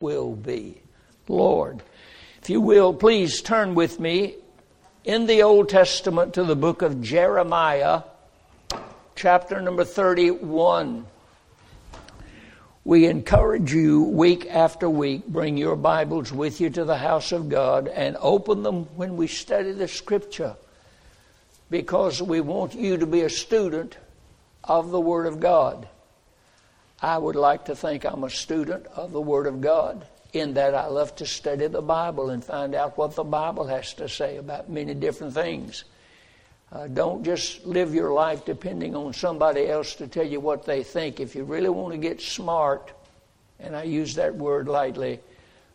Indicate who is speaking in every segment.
Speaker 1: will be. Lord, if you will, please turn with me in the Old Testament to the book of Jeremiah, chapter number 31. We encourage you week after week, bring your Bibles with you to the house of God and open them when we study the Scripture because we want you to be a student of the Word of God. I would like to think I'm a student of the Word of God in that I love to study the Bible and find out what the Bible has to say about many different things. Uh, don't just live your life depending on somebody else to tell you what they think. If you really want to get smart, and I use that word lightly,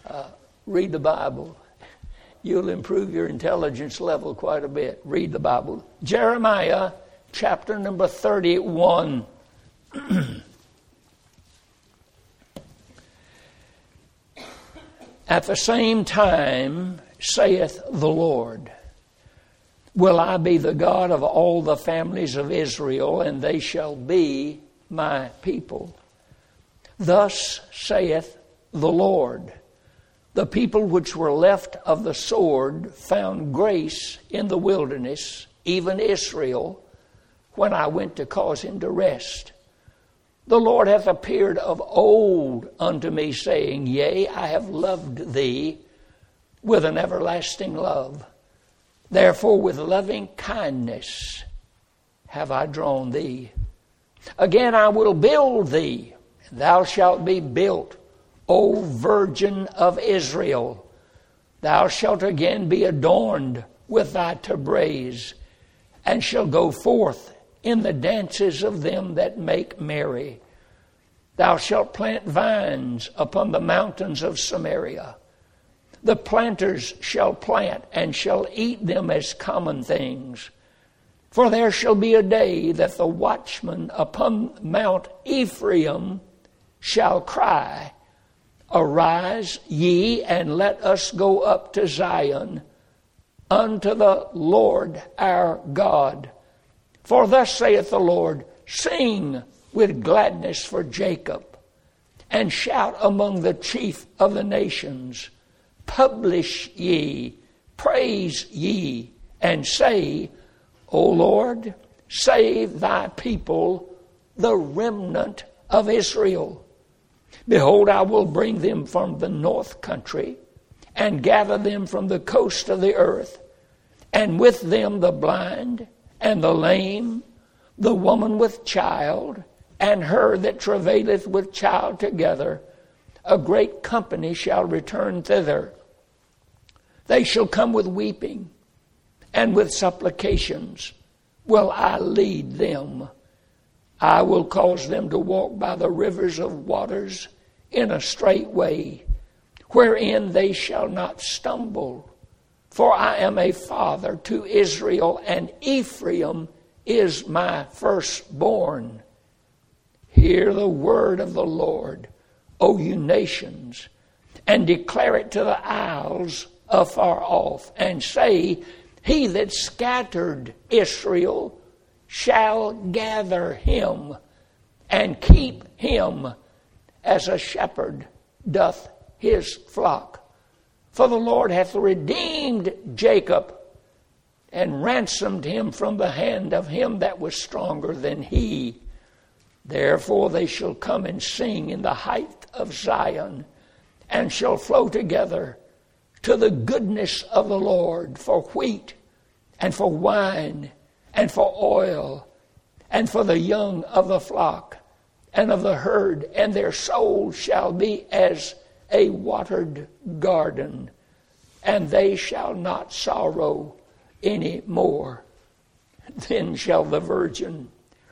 Speaker 1: uh, read the Bible. You'll improve your intelligence level quite a bit. Read the Bible. Jeremiah chapter number 31. At the same time, saith the Lord, Will I be the God of all the families of Israel, and they shall be my people. Thus saith the Lord The people which were left of the sword found grace in the wilderness, even Israel, when I went to cause him to rest. The Lord hath appeared of old unto me, saying, Yea, I have loved thee with an everlasting love. Therefore, with loving kindness have I drawn thee. Again, I will build thee, and thou shalt be built, O Virgin of Israel. Thou shalt again be adorned with thy tabrets, and shall go forth in the dances of them that make merry. Thou shalt plant vines upon the mountains of Samaria. The planters shall plant and shall eat them as common things. For there shall be a day that the watchman upon Mount Ephraim shall cry, Arise, ye, and let us go up to Zion, unto the Lord our God. For thus saith the Lord, Sing with gladness for Jacob, and shout among the chief of the nations. Publish ye, praise ye, and say, O Lord, save thy people, the remnant of Israel. Behold, I will bring them from the north country, and gather them from the coast of the earth, and with them the blind and the lame, the woman with child, and her that travaileth with child together, a great company shall return thither. They shall come with weeping, and with supplications will I lead them. I will cause them to walk by the rivers of waters in a straight way, wherein they shall not stumble. For I am a father to Israel, and Ephraim is my firstborn. Hear the word of the Lord, O you nations, and declare it to the isles afar off, and say, He that scattered Israel shall gather him and keep him as a shepherd doth his flock. For the Lord hath redeemed Jacob and ransomed him from the hand of him that was stronger than he. Therefore they shall come and sing in the height of Zion, and shall flow together to the goodness of the Lord for wheat, and for wine, and for oil, and for the young of the flock, and of the herd, and their souls shall be as a watered garden, and they shall not sorrow any more. Then shall the virgin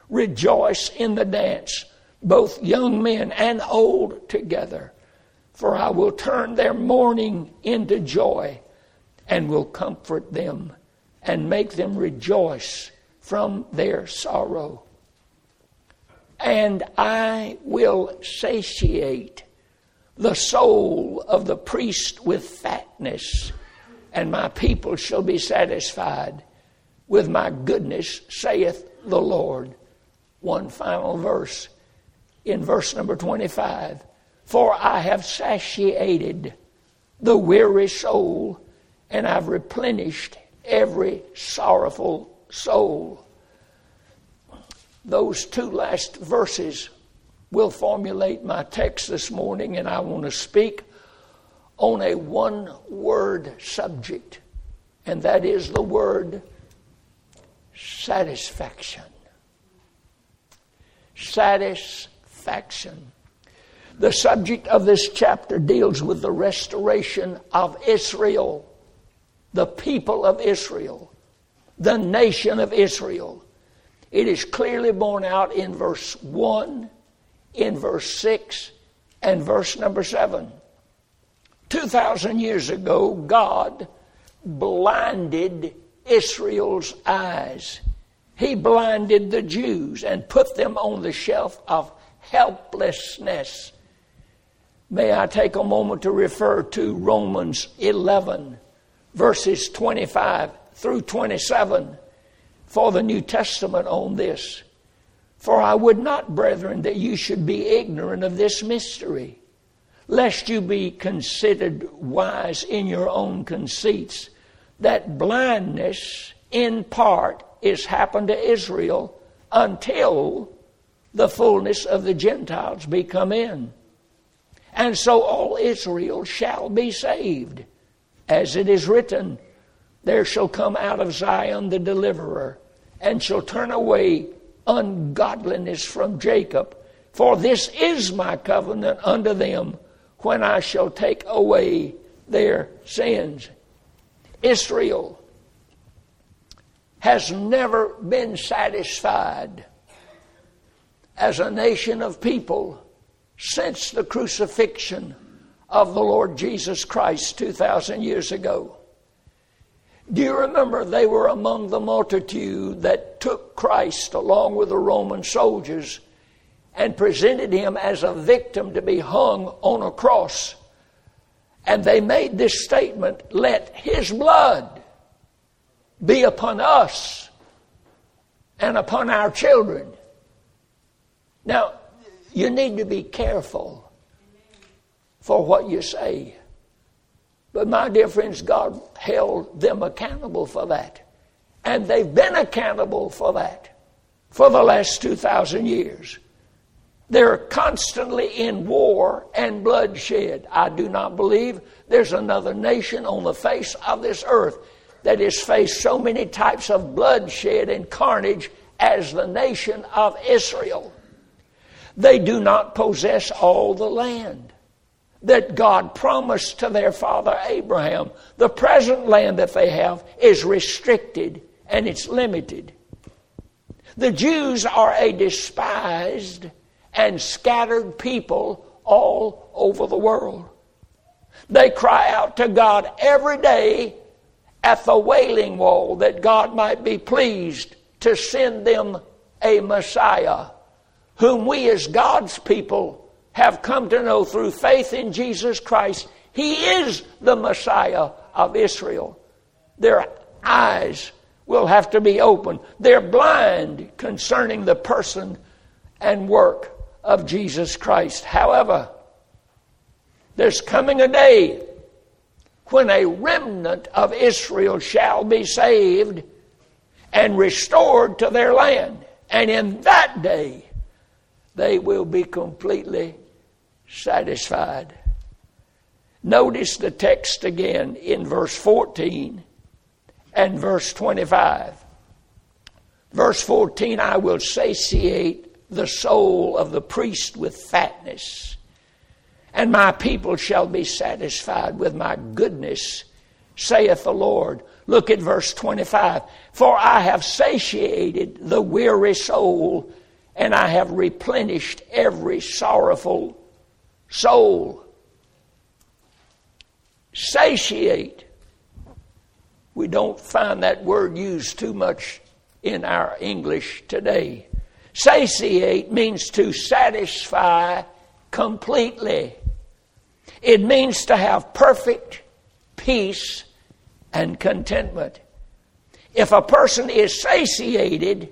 Speaker 1: rejoice in the dance, both young men and old together. For I will turn their mourning into joy, and will comfort them, and make them rejoice from their sorrow. And I will satiate the soul of the priest with fatness, and my people shall be satisfied with my goodness, saith the Lord. One final verse in verse number 25. For I have satiated the weary soul, and I've replenished every sorrowful soul. Those two last verses will formulate my text this morning, and I want to speak on a one word subject, and that is the word satisfaction. Satisfaction. The subject of this chapter deals with the restoration of Israel, the people of Israel, the nation of Israel. It is clearly borne out in verse 1, in verse 6, and verse number 7. 2,000 years ago, God blinded Israel's eyes. He blinded the Jews and put them on the shelf of helplessness. May I take a moment to refer to Romans 11, verses 25 through 27 for the New Testament on this. For I would not, brethren, that you should be ignorant of this mystery lest you be considered wise in your own conceits, that blindness in part is happened to Israel until the fullness of the Gentiles be come in. And so all Israel shall be saved. As it is written, there shall come out of Zion the deliverer, and shall turn away ungodliness from Jacob. For this is my covenant unto them when I shall take away their sins. Israel has never been satisfied as a nation of people since the crucifixion of the Lord Jesus Christ 2,000 years ago. Do you remember they were among the multitude that took Christ along with the Roman soldiers and presented him as a victim to be hung on a cross. And they made this statement let his blood be upon us and upon our children. Now, you need to be careful for what you say. But my dear friends, God held them accountable for that. And they've been accountable for that for the last 2,000 years. They're constantly in war and bloodshed. I do not believe there's another nation on the face of this earth that has faced so many types of bloodshed and carnage as the nation of Israel. They do not possess all the land that God promised to their father Abraham. The present land that they have is restricted and it's limited. The Jews are a despised and scattered people all over the world. They cry out to God every day at the wailing wall that God might be pleased to send them a Messiah, whom we as God's people have come to know through faith in Jesus Christ. He is the Messiah of Israel. Their eyes will have to be opened. They're blind concerning the person and work of Jesus Christ. However, there's coming a day when a remnant of Israel shall be saved and restored to their land. And in that day, they will be completely satisfied. Notice the text again in verse 14 and verse 25. Verse 14 I will satiate the soul of the priest with fatness, and my people shall be satisfied with my goodness, saith the Lord. Look at verse 25. For I have satiated the weary soul, and I have replenished every sorrowful soul. Satiate. We don't find that word used too much in our English today. Satiate means to satisfy completely. It means to have perfect peace and contentment. If a person is satiated,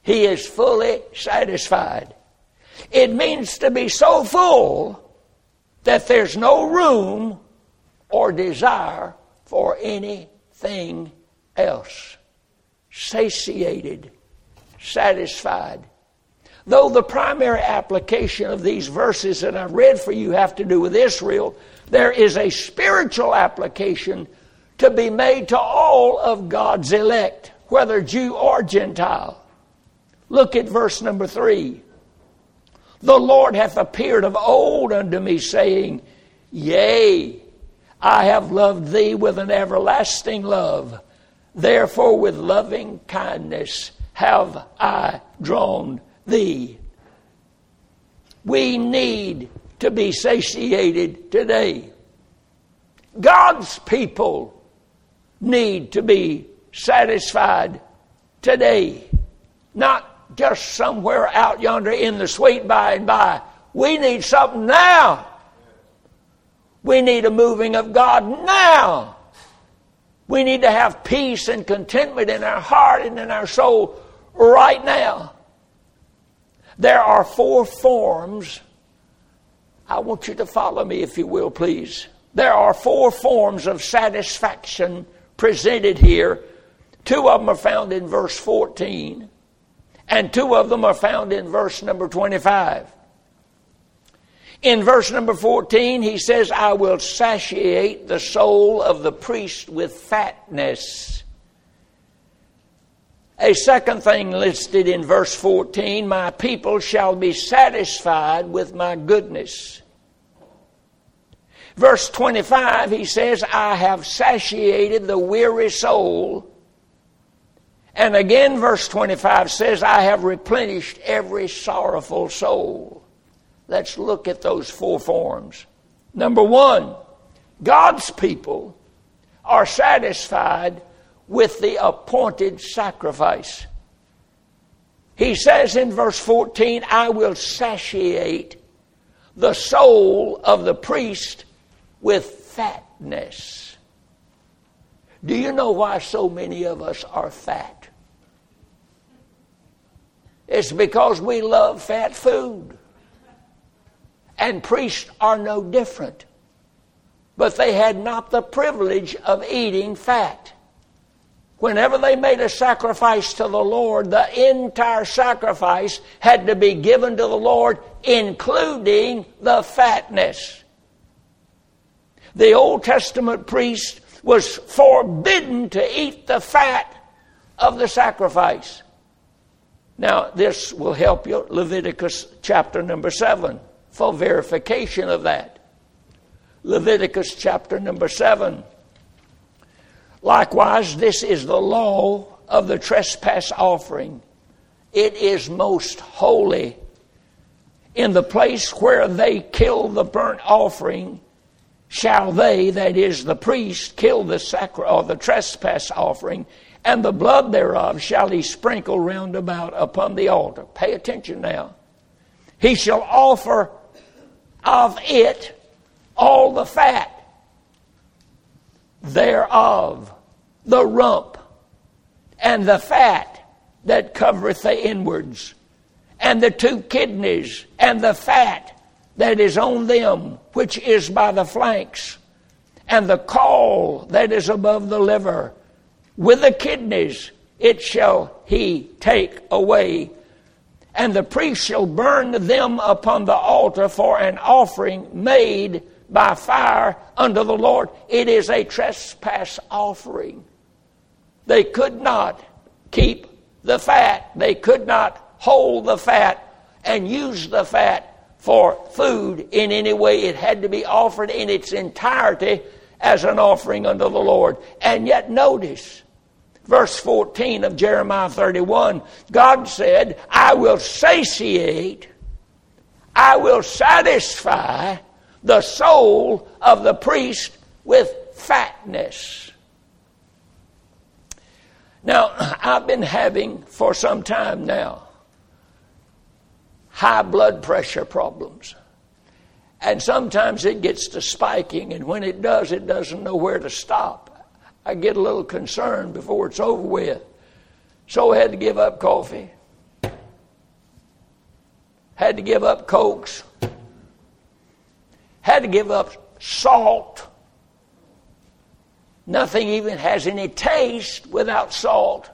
Speaker 1: he is fully satisfied. It means to be so full that there's no room or desire for anything else. Satiated, satisfied. Though the primary application of these verses that I've read for you have to do with Israel, there is a spiritual application to be made to all of God's elect, whether Jew or Gentile. Look at verse number three. The Lord hath appeared of old unto me, saying, Yea, I have loved thee with an everlasting love. Therefore, with loving kindness have I drawn thee. We need to be satiated today. God's people need to be satisfied today, not just somewhere out yonder in the sweet by and by. We need something now. We need a moving of God now. We need to have peace and contentment in our heart and in our soul right now. There are four forms. I want you to follow me, if you will, please. There are four forms of satisfaction presented here. Two of them are found in verse 14, and two of them are found in verse number 25. In verse number 14, he says, I will satiate the soul of the priest with fatness. A second thing listed in verse 14 My people shall be satisfied with my goodness. Verse 25, he says, I have satiated the weary soul. And again, verse 25 says, I have replenished every sorrowful soul. Let's look at those four forms. Number one, God's people are satisfied with the appointed sacrifice. He says in verse 14, I will satiate the soul of the priest with fatness. Do you know why so many of us are fat? It's because we love fat food. And priests are no different. But they had not the privilege of eating fat. Whenever they made a sacrifice to the Lord, the entire sacrifice had to be given to the Lord, including the fatness. The Old Testament priest was forbidden to eat the fat of the sacrifice. Now, this will help you. Leviticus chapter number 7 for verification of that. Leviticus chapter number 7. Likewise, this is the law of the trespass offering. It is most holy. In the place where they kill the burnt offering, shall they, that is the priest, kill the sacri- or the trespass offering, and the blood thereof shall he sprinkle round about upon the altar. Pay attention now. He shall offer of it all the fat thereof, the rump, and the fat that covereth the inwards, and the two kidneys, and the fat that is on them, which is by the flanks, and the caul that is above the liver, with the kidneys, it shall he take away and the priest shall burn them upon the altar for an offering made by fire unto the Lord. It is a trespass offering. They could not keep the fat, they could not hold the fat and use the fat for food in any way. It had to be offered in its entirety as an offering unto the Lord. And yet, notice, verse 14 of Jeremiah 31, God said, I will satiate, I will satisfy the soul of the priest with fatness. Now, I've been having for some time now high blood pressure problems. And sometimes it gets to spiking, and when it does, it doesn't know where to stop. I get a little concerned before it's over with. So I had to give up coffee. had to give up cokes, had to give up salt. Nothing even has any taste without salt.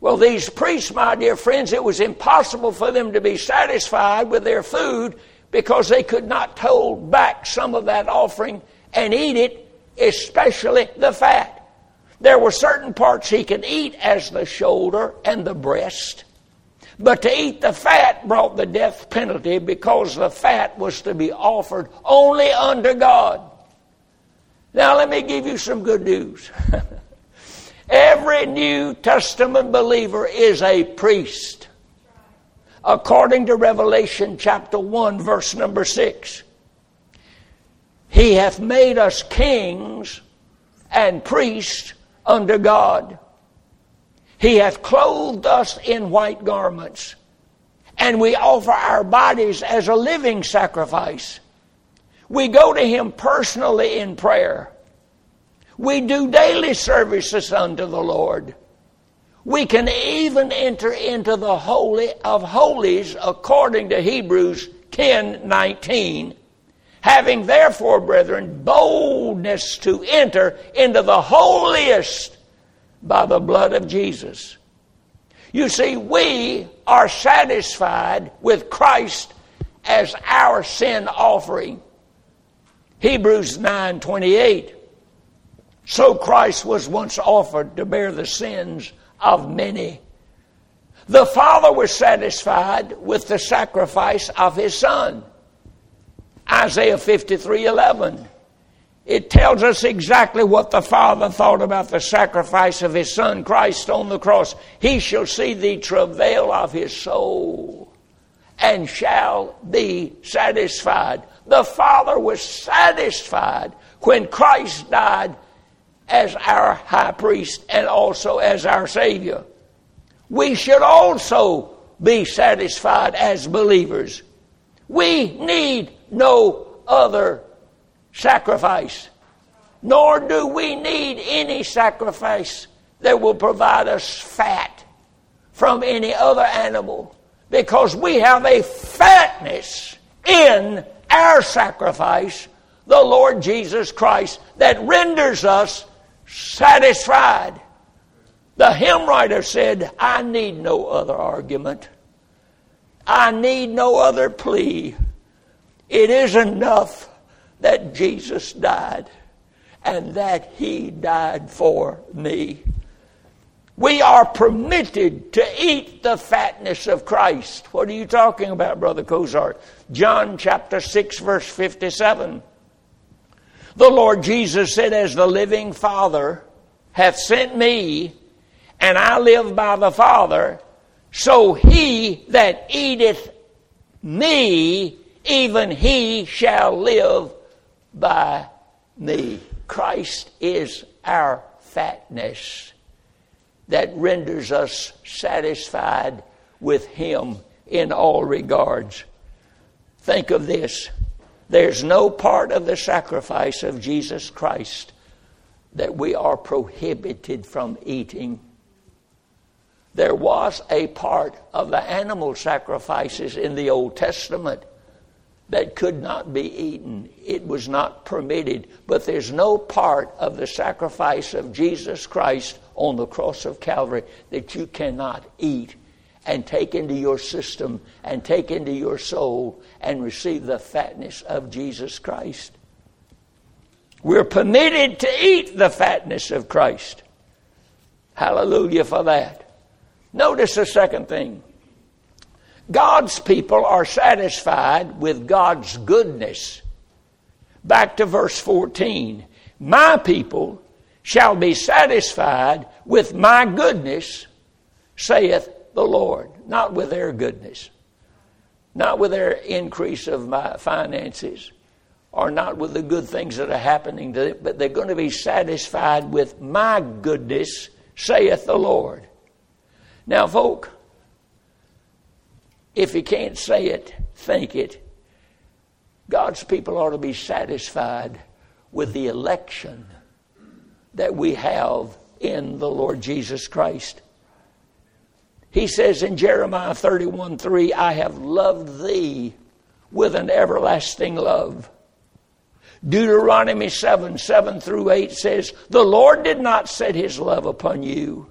Speaker 1: Well, these priests, my dear friends, it was impossible for them to be satisfied with their food because they could not hold back some of that offering and eat it, especially the fat. There were certain parts he could eat, as the shoulder and the breast. But to eat the fat brought the death penalty because the fat was to be offered only unto God. Now, let me give you some good news. Every New Testament believer is a priest. According to Revelation chapter 1, verse number 6. He hath made us kings and priests unto God. He hath clothed us in white garments, and we offer our bodies as a living sacrifice. We go to Him personally in prayer. We do daily services unto the Lord. We can even enter into the Holy of Holies according to Hebrews 10 19. Having therefore, brethren, boldness to enter into the holiest by the blood of Jesus. You see, we are satisfied with Christ as our sin offering. Hebrews 9:28 So Christ was once offered to bear the sins of many. The Father was satisfied with the sacrifice of his son. Isaiah 53 11. It tells us exactly what the Father thought about the sacrifice of His Son, Christ, on the cross. He shall see the travail of His soul and shall be satisfied. The Father was satisfied when Christ died as our high priest and also as our Savior. We should also be satisfied as believers. We need no other sacrifice, nor do we need any sacrifice that will provide us fat from any other animal because we have a fatness in our sacrifice, the Lord Jesus Christ, that renders us satisfied. The hymn writer said, I need no other argument. I need no other plea. It is enough that Jesus died and that He died for me. We are permitted to eat the fatness of Christ. What are you talking about, Brother Kozart? John chapter 6, verse 57. The Lord Jesus said, As the living Father hath sent me, and I live by the Father, so he that eateth me even he shall live by me. Christ is our fatness that renders us satisfied with him in all regards. Think of this. There's no part of the sacrifice of Jesus Christ that we are prohibited from eating. There was a part of the animal sacrifices in the Old Testament that could not be eaten. It was not permitted. But there's no part of the sacrifice of Jesus Christ on the cross of Calvary that you cannot eat and take into your system and take into your soul and receive the fatness of Jesus Christ. We're permitted to eat the fatness of Christ. Hallelujah for that. Notice the second thing. God's people are satisfied with God's goodness. Back to verse 14. My people shall be satisfied with my goodness, saith the Lord. Not with their goodness, not with their increase of my finances, or not with the good things that are happening to them, but they're going to be satisfied with my goodness, saith the Lord. Now, folk, if you can't say it, think it. God's people ought to be satisfied with the election that we have in the Lord Jesus Christ. He says in Jeremiah 31 3, I have loved thee with an everlasting love. Deuteronomy 7 7 through 8 says, The Lord did not set his love upon you,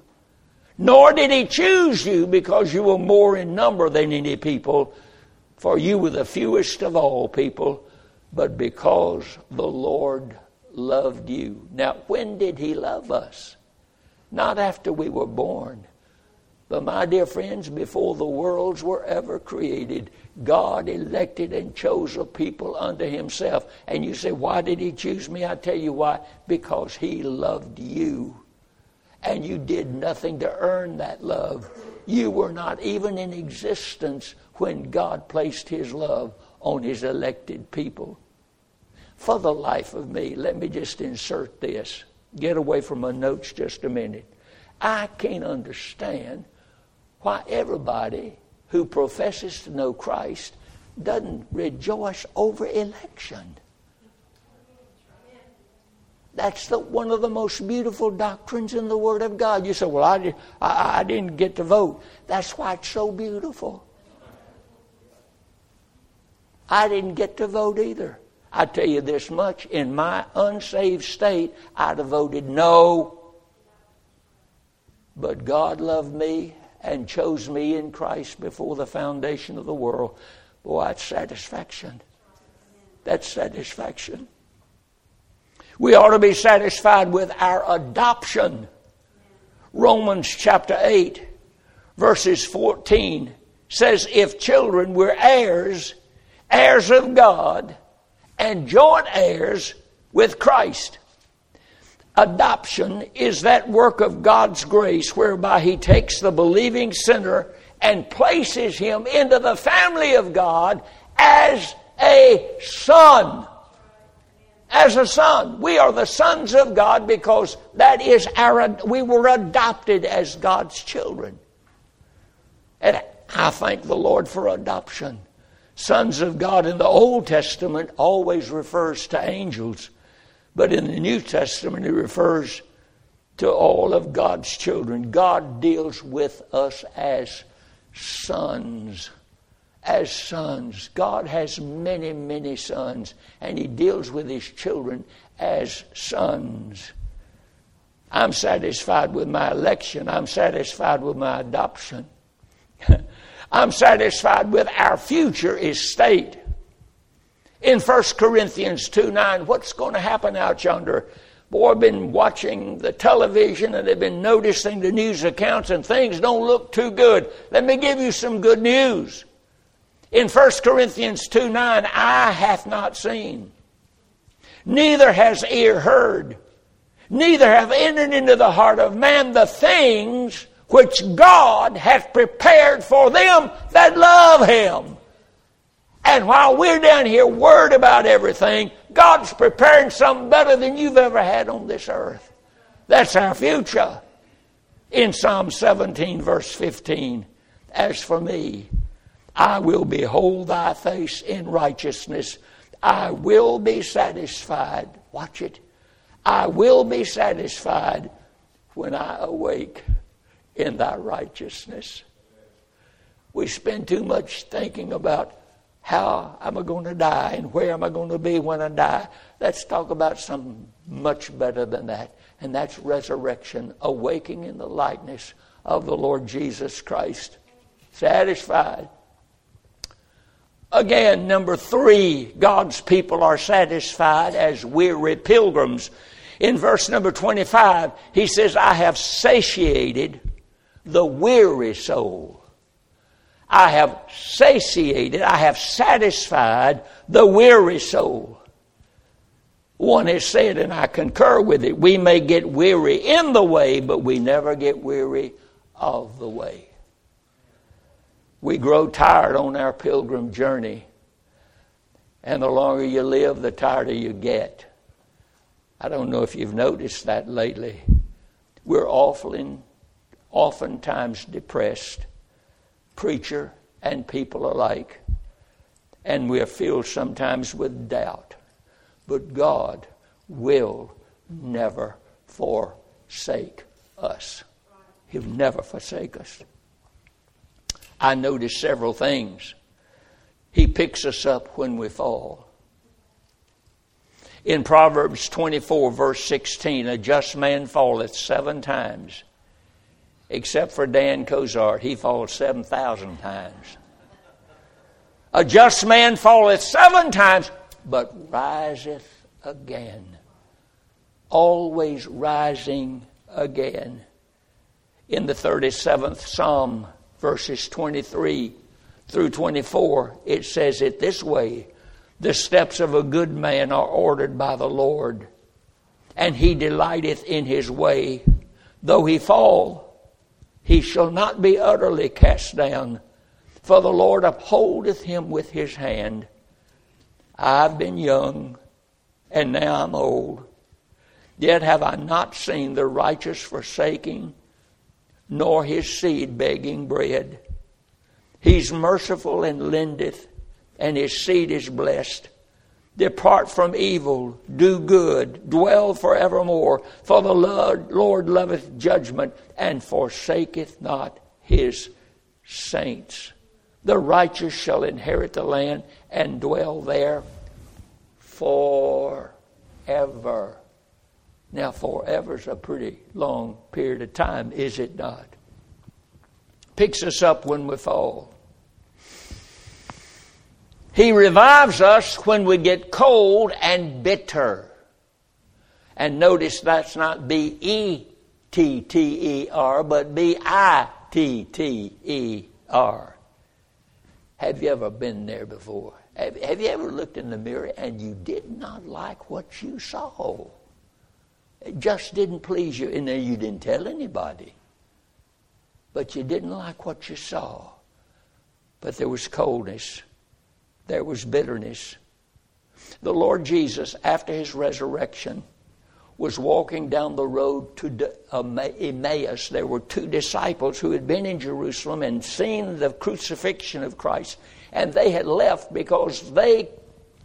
Speaker 1: nor did he choose you because you were more in number than any people, for you were the fewest of all people, but because the Lord loved you. Now, when did he love us? Not after we were born. But, my dear friends, before the worlds were ever created, God elected and chose a people unto himself. And you say, Why did he choose me? I tell you why. Because he loved you. And you did nothing to earn that love. You were not even in existence when God placed his love on his elected people. For the life of me, let me just insert this. Get away from my notes just a minute. I can't understand why everybody who professes to know Christ doesn't rejoice over election. That's the, one of the most beautiful doctrines in the Word of God. You say, Well, I, I, I didn't get to vote. That's why it's so beautiful. I didn't get to vote either. I tell you this much in my unsaved state, I'd have voted no. But God loved me and chose me in Christ before the foundation of the world. Boy, that's satisfaction. That's satisfaction. We ought to be satisfied with our adoption. Romans chapter 8, verses 14 says, If children, we're heirs, heirs of God, and joint heirs with Christ. Adoption is that work of God's grace whereby He takes the believing sinner and places him into the family of God as a son. As a son. We are the sons of God because that is our, we were adopted as God's children. And I thank the Lord for adoption. Sons of God in the Old Testament always refers to angels. But in the New Testament, it refers to all of God's children. God deals with us as sons. As sons. God has many, many sons, and He deals with His children as sons. I'm satisfied with my election. I'm satisfied with my adoption. I'm satisfied with our future estate in 1 Corinthians 2 9, what's going to happen out yonder? Boy, I've been watching the television and they've been noticing the news accounts and things don't look too good. Let me give you some good news. In 1 Corinthians 2 9, eye hath not seen, neither has ear heard, neither have entered into the heart of man the things which God hath prepared for them that love him. And while we're down here worried about everything, God's preparing something better than you've ever had on this earth. That's our future. In Psalm 17, verse 15, as for me, I will behold thy face in righteousness. I will be satisfied. Watch it. I will be satisfied when I awake in thy righteousness. We spend too much thinking about how am I going to die and where am I going to be when I die? Let's talk about something much better than that, and that's resurrection, awaking in the likeness of the Lord Jesus Christ. Satisfied. Again, number three, God's people are satisfied as weary pilgrims. In verse number 25, he says, I have satiated the weary soul. I have satiated, I have satisfied the weary soul. One has said, and I concur with it, we may get weary in the way, but we never get weary of the way. We grow tired on our pilgrim journey, and the longer you live, the tireder you get. I don't know if you've noticed that lately. We're often, oftentimes depressed preacher and people alike. And we are filled sometimes with doubt. But God will never forsake us. He'll never forsake us. I noticed several things. He picks us up when we fall. In Proverbs 24, verse 16, a just man falleth seven times, except for Dan Kozart. He falls 7,000 times. A just man falleth seven times, but riseth again. Always rising again. In the 37th Psalm, verses 23 through 24, it says it this way The steps of a good man are ordered by the Lord, and he delighteth in his way. Though he fall, he shall not be utterly cast down, for the Lord upholdeth him with his hand. I've been young, and now I'm old. Yet have I not seen the righteous forsaking, nor his seed begging bread. He's merciful and lendeth, and his seed is blessed. Depart from evil, do good, dwell forevermore. For the Lord, loveth judgment, and forsaketh not his saints. The righteous shall inherit the land and dwell there forever. Now, forever is a pretty long period of time, is it not? Picks us up when we fall. He revives us when we get cold and bitter. And notice that's not B E T T E R, but B I T T E R. Have you ever been there before? Have, have you ever looked in the mirror and you did not like what you saw? It just didn't please you, and you didn't tell anybody. But you didn't like what you saw. But there was coldness, there was bitterness. The Lord Jesus, after his resurrection, was walking down the road to uh, Emmaus. There were two disciples who had been in Jerusalem and seen the crucifixion of Christ, and they had left because they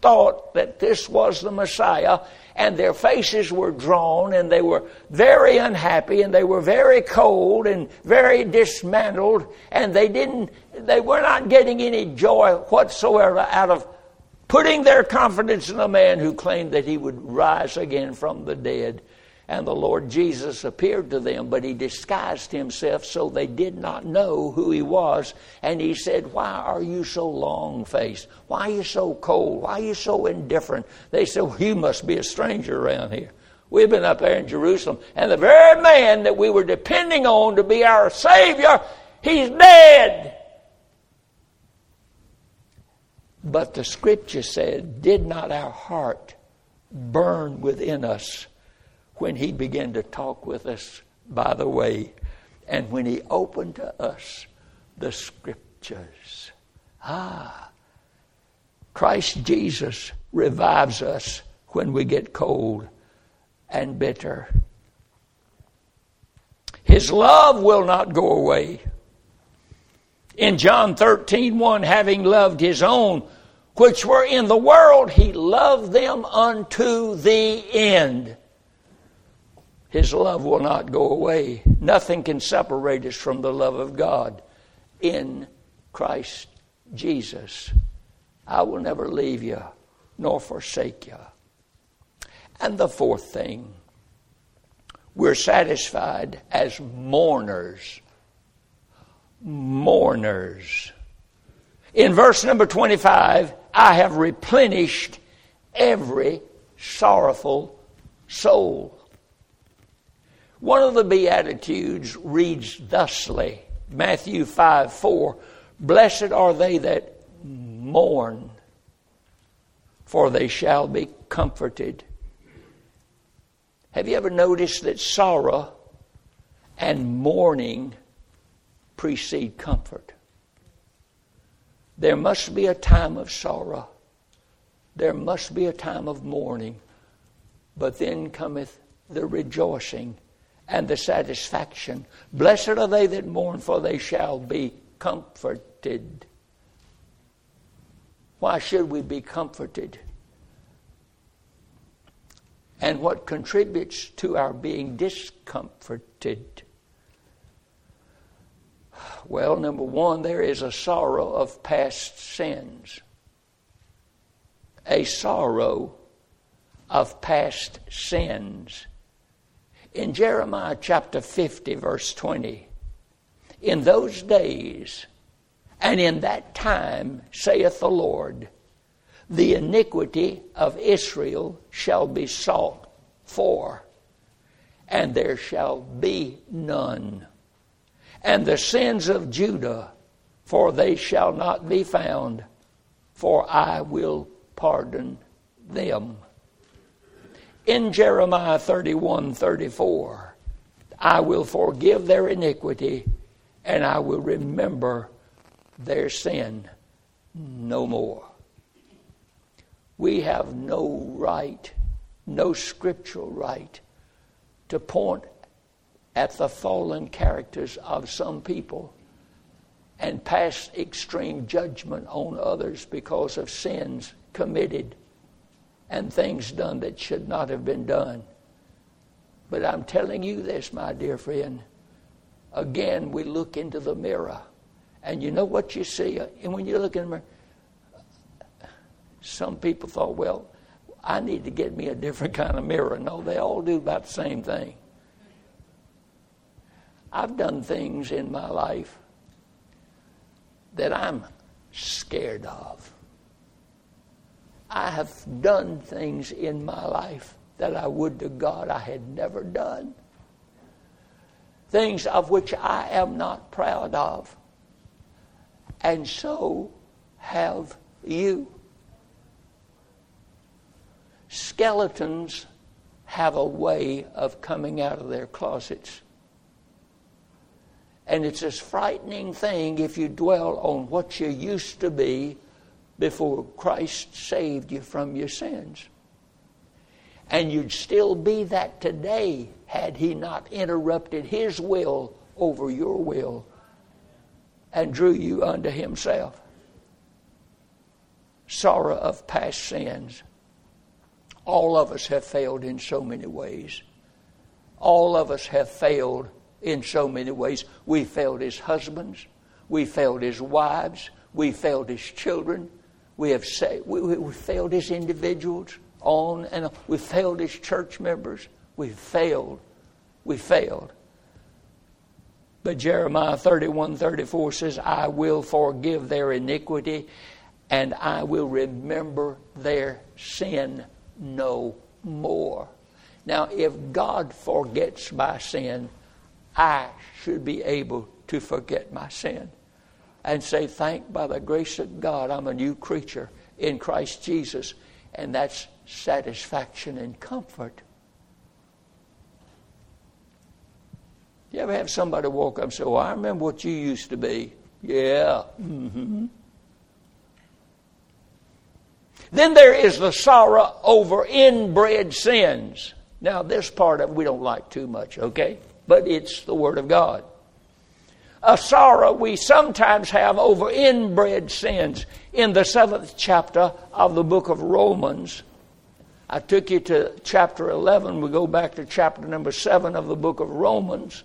Speaker 1: thought that this was the Messiah, and their faces were drawn, and they were very unhappy, and they were very cold and very dismantled, and they didn't, they were not getting any joy whatsoever out of putting their confidence in a man who claimed that he would rise again from the dead. And the Lord Jesus appeared to them, but he disguised himself so they did not know who he was. And he said, Why are you so long faced? Why are you so cold? Why are you so indifferent? They said, well, You must be a stranger around here. We've been up there in Jerusalem, and the very man that we were depending on to be our Savior, he's dead. But the scripture said, Did not our heart burn within us when he began to talk with us by the way and when he opened to us the scriptures? Ah, Christ Jesus revives us when we get cold and bitter. His love will not go away. In John 13, 1, having loved his own which were in the world, he loved them unto the end. His love will not go away. Nothing can separate us from the love of God in Christ Jesus. I will never leave you nor forsake you. And the fourth thing, we're satisfied as mourners mourners. In verse number 25, I have replenished every sorrowful soul. One of the Beatitudes reads thusly Matthew 5 4 Blessed are they that mourn, for they shall be comforted. Have you ever noticed that sorrow and mourning precede comfort. There must be a time of sorrow. There must be a time of mourning. But then cometh the rejoicing and the satisfaction. Blessed are they that mourn, for they shall be comforted. Why should we be comforted? And what contributes to our being discomforted? Well, number one, there is a sorrow of past sins. A sorrow of past sins. In Jeremiah chapter 50, verse 20, in those days and in that time, saith the Lord, the iniquity of Israel shall be sought for, and there shall be none. And the sins of Judah, for they shall not be found, for I will pardon them. In Jeremiah 31 34, I will forgive their iniquity, and I will remember their sin no more. We have no right, no scriptural right, to point at the fallen characters of some people and pass extreme judgment on others because of sins committed and things done that should not have been done. But I'm telling you this, my dear friend. Again, we look into the mirror, and you know what you see? And when you look in the mirror, some people thought, well, I need to get me a different kind of mirror. No, they all do about the same thing. I've done things in my life that I'm scared of. I have done things in my life that I would to God I had never done. Things of which I am not proud of. And so have you. Skeletons have a way of coming out of their closets. And it's a frightening thing if you dwell on what you used to be before Christ saved you from your sins. And you'd still be that today had He not interrupted His will over your will and drew you unto Himself. Sorrow of past sins. All of us have failed in so many ways. All of us have failed in so many ways. We failed as husbands. We failed as wives. We failed as children. We have say, we, we failed as individuals. On and on. We failed as church members. We failed. We failed. But Jeremiah 31 34 says, I will forgive their iniquity and I will remember their sin no more. Now, if God forgets my sin, I should be able to forget my sin and say, Thank by the grace of God, I'm a new creature in Christ Jesus. And that's satisfaction and comfort. You ever have somebody walk up and say, Well, I remember what you used to be? Yeah. Mm-hmm. Then there is the sorrow over inbred sins. Now, this part of it we don't like too much, okay? But it's the Word of God. A sorrow we sometimes have over inbred sins. In the seventh chapter of the book of Romans, I took you to chapter 11. We go back to chapter number 7 of the book of Romans.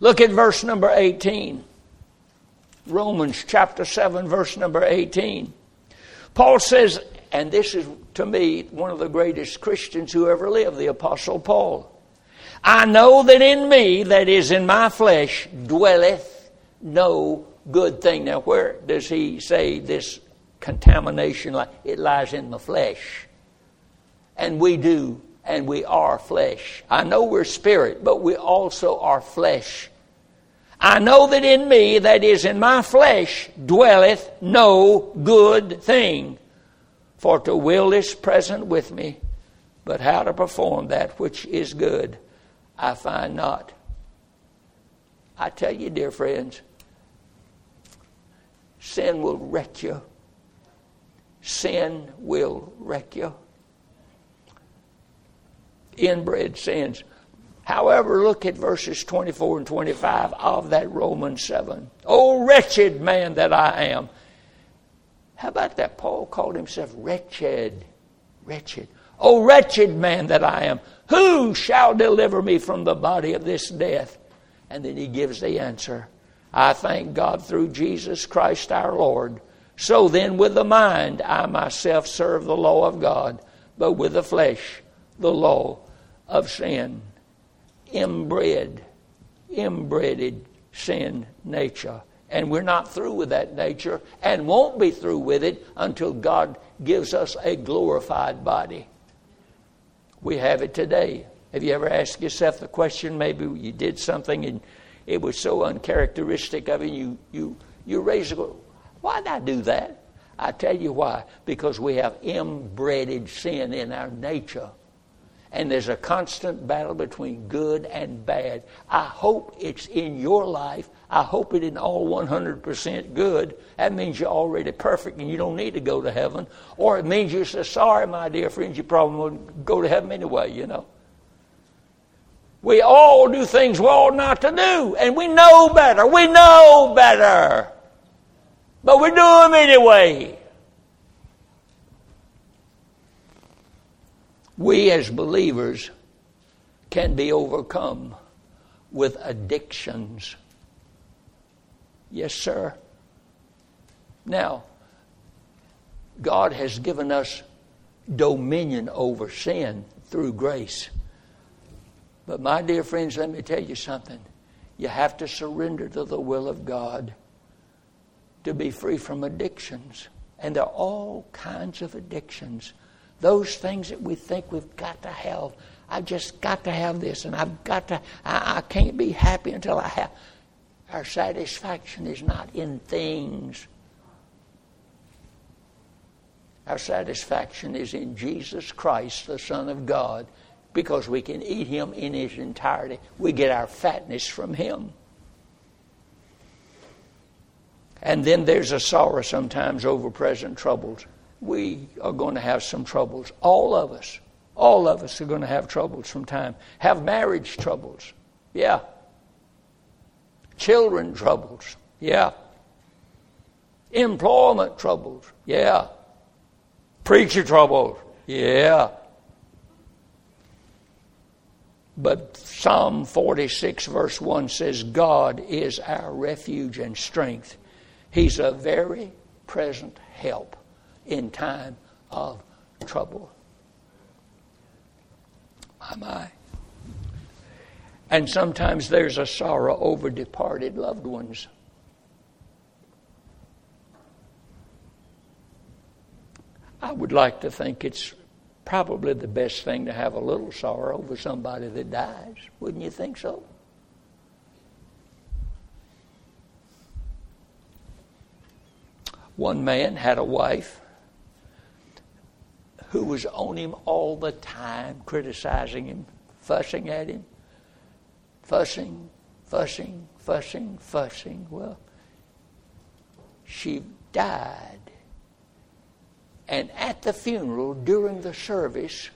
Speaker 1: Look at verse number 18. Romans chapter 7, verse number 18. Paul says, and this is to me one of the greatest Christians who ever lived, the Apostle Paul. I know that in me, that is in my flesh, dwelleth no good thing. Now, where does he say this contamination? It lies in the flesh. And we do, and we are flesh. I know we're spirit, but we also are flesh. I know that in me, that is in my flesh, dwelleth no good thing. For to will is present with me, but how to perform that which is good, I find not. I tell you, dear friends, sin will wreck you. Sin will wreck you. Inbred sins. However, look at verses 24 and 25 of that Romans 7. Oh, wretched man that I am. How about that? Paul called himself wretched. Wretched. Oh, wretched man that I am. Who shall deliver me from the body of this death? And then he gives the answer I thank God through Jesus Christ our Lord. So then, with the mind, I myself serve the law of God, but with the flesh, the law of sin. Inbred, inbreded sin nature. And we're not through with that nature and won't be through with it until God gives us a glorified body. We have it today. Have you ever asked yourself the question? Maybe you did something and it was so uncharacteristic of you, you, you, you raised a why did I do that? I tell you why. Because we have inbred sin in our nature. And there's a constant battle between good and bad. I hope it's in your life. I hope it isn't all 100% good. That means you're already perfect and you don't need to go to heaven. Or it means you're so sorry, my dear friends, you probably won't go to heaven anyway, you know. We all do things we ought not to do, and we know better. We know better. But we do them anyway. We as believers can be overcome with addictions. Yes, sir. Now, God has given us dominion over sin through grace. But, my dear friends, let me tell you something. You have to surrender to the will of God to be free from addictions. And there are all kinds of addictions those things that we think we've got to have. I've just got to have this, and I've got to, I, I can't be happy until I have. Our satisfaction is not in things. Our satisfaction is in Jesus Christ, the Son of God, because we can eat Him in His entirety. We get our fatness from Him. And then there's a sorrow sometimes over present troubles we are going to have some troubles. All of us. All of us are going to have troubles from time. Have marriage troubles. Yeah. Children troubles. Yeah. Employment troubles. Yeah. Preacher troubles. Yeah. But Psalm 46, verse 1 says, God is our refuge and strength. He's a very present help in time of trouble. My, my. And sometimes there's a sorrow over departed loved ones. I would like to think it's probably the best thing to have a little sorrow over somebody that dies. Wouldn't you think so? One man had a wife who was on him all the time, criticizing him, fussing at him, fussing, fussing, fussing, fussing. Well, she died. And at the funeral, during the service,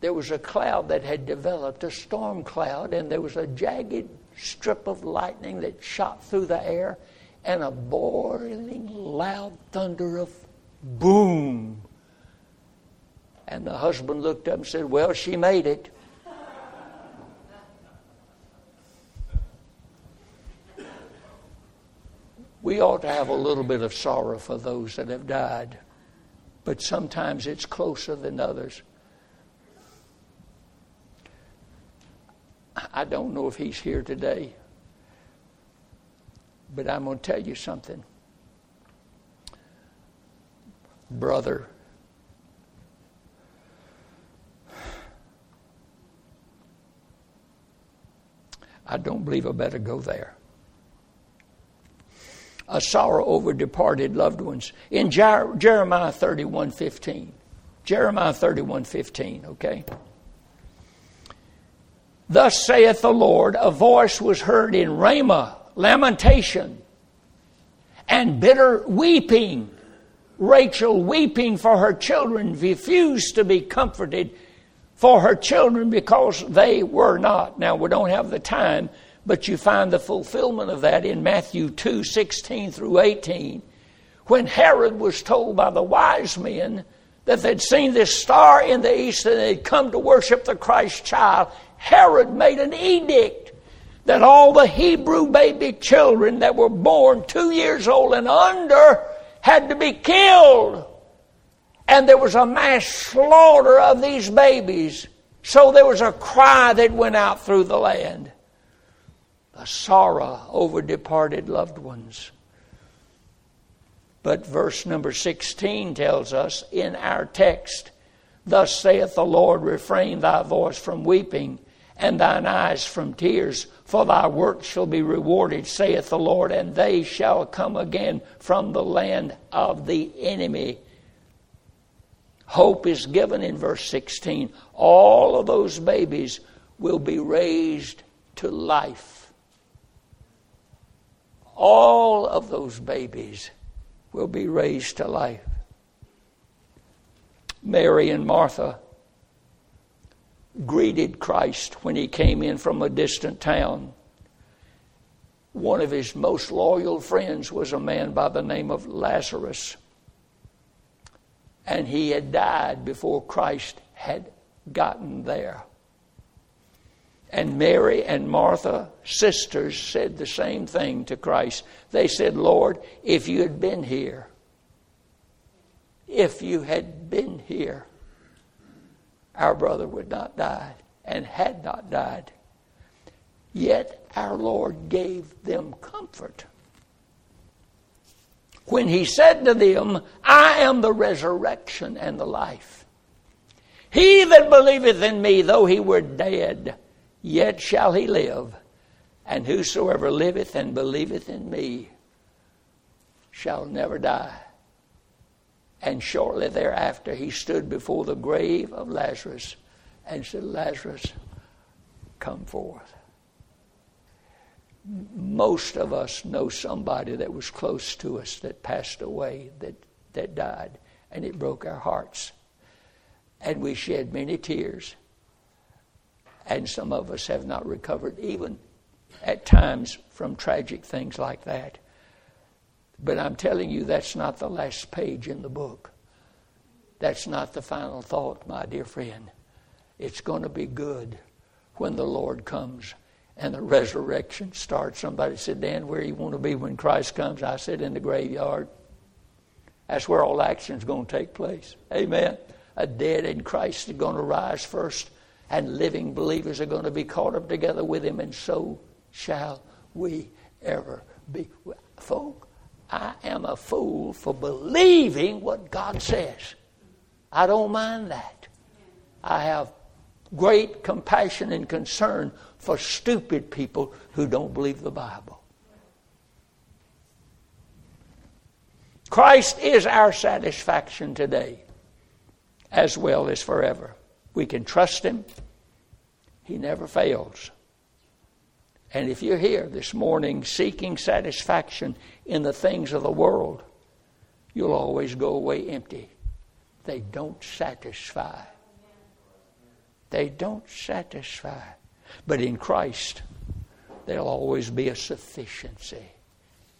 Speaker 1: there was a cloud that had developed, a storm cloud, and there was a jagged strip of lightning that shot through the air, and a boiling loud thunder of boom and the husband looked up and said, Well, she made it. We ought to have a little bit of sorrow for those that have died, but sometimes it's closer than others. I don't know if he's here today, but I'm going to tell you something. Brother I don't believe I better go there. A sorrow over departed loved ones. In Jeremiah 31 15. Jeremiah 31 15, okay? Thus saith the Lord, a voice was heard in Ramah, lamentation, and bitter weeping. Rachel weeping for her children refused to be comforted for her children because they were not. Now, we don't have the time, but you find the fulfillment of that in Matthew 2 16 through 18. When Herod was told by the wise men that they'd seen this star in the east and they'd come to worship the Christ child, Herod made an edict that all the Hebrew baby children that were born two years old and under had to be killed. And there was a mass slaughter of these babies. So there was a cry that went out through the land. A sorrow over departed loved ones. But verse number 16 tells us in our text, Thus saith the Lord, refrain thy voice from weeping and thine eyes from tears, for thy work shall be rewarded, saith the Lord, and they shall come again from the land of the enemy. Hope is given in verse 16. All of those babies will be raised to life. All of those babies will be raised to life. Mary and Martha greeted Christ when he came in from a distant town. One of his most loyal friends was a man by the name of Lazarus. And he had died before Christ had gotten there. And Mary and Martha, sisters, said the same thing to Christ. They said, Lord, if you had been here, if you had been here, our brother would not die and had not died. Yet our Lord gave them comfort. When he said to them, I am the resurrection and the life. He that believeth in me, though he were dead, yet shall he live. And whosoever liveth and believeth in me shall never die. And shortly thereafter, he stood before the grave of Lazarus and said, Lazarus, come forth. Most of us know somebody that was close to us that passed away, that, that died, and it broke our hearts. And we shed many tears. And some of us have not recovered, even at times, from tragic things like that. But I'm telling you, that's not the last page in the book. That's not the final thought, my dear friend. It's going to be good when the Lord comes and the resurrection starts. Somebody said, Dan, where you want to be when Christ comes? I said, in the graveyard. That's where all action's going to take place. Amen. A dead in Christ is going to rise first, and living believers are going to be caught up together with him, and so shall we ever be. Folk, I am a fool for believing what God says. I don't mind that. I have great compassion and concern for stupid people who don't believe the Bible. Christ is our satisfaction today as well as forever. We can trust Him, He never fails. And if you're here this morning seeking satisfaction in the things of the world, you'll always go away empty. They don't satisfy. They don't satisfy. But in Christ, there'll always be a sufficiency.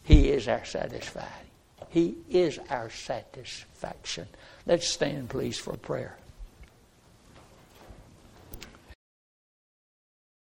Speaker 1: He is our satisfying. He is our satisfaction. Let's stand, please, for prayer.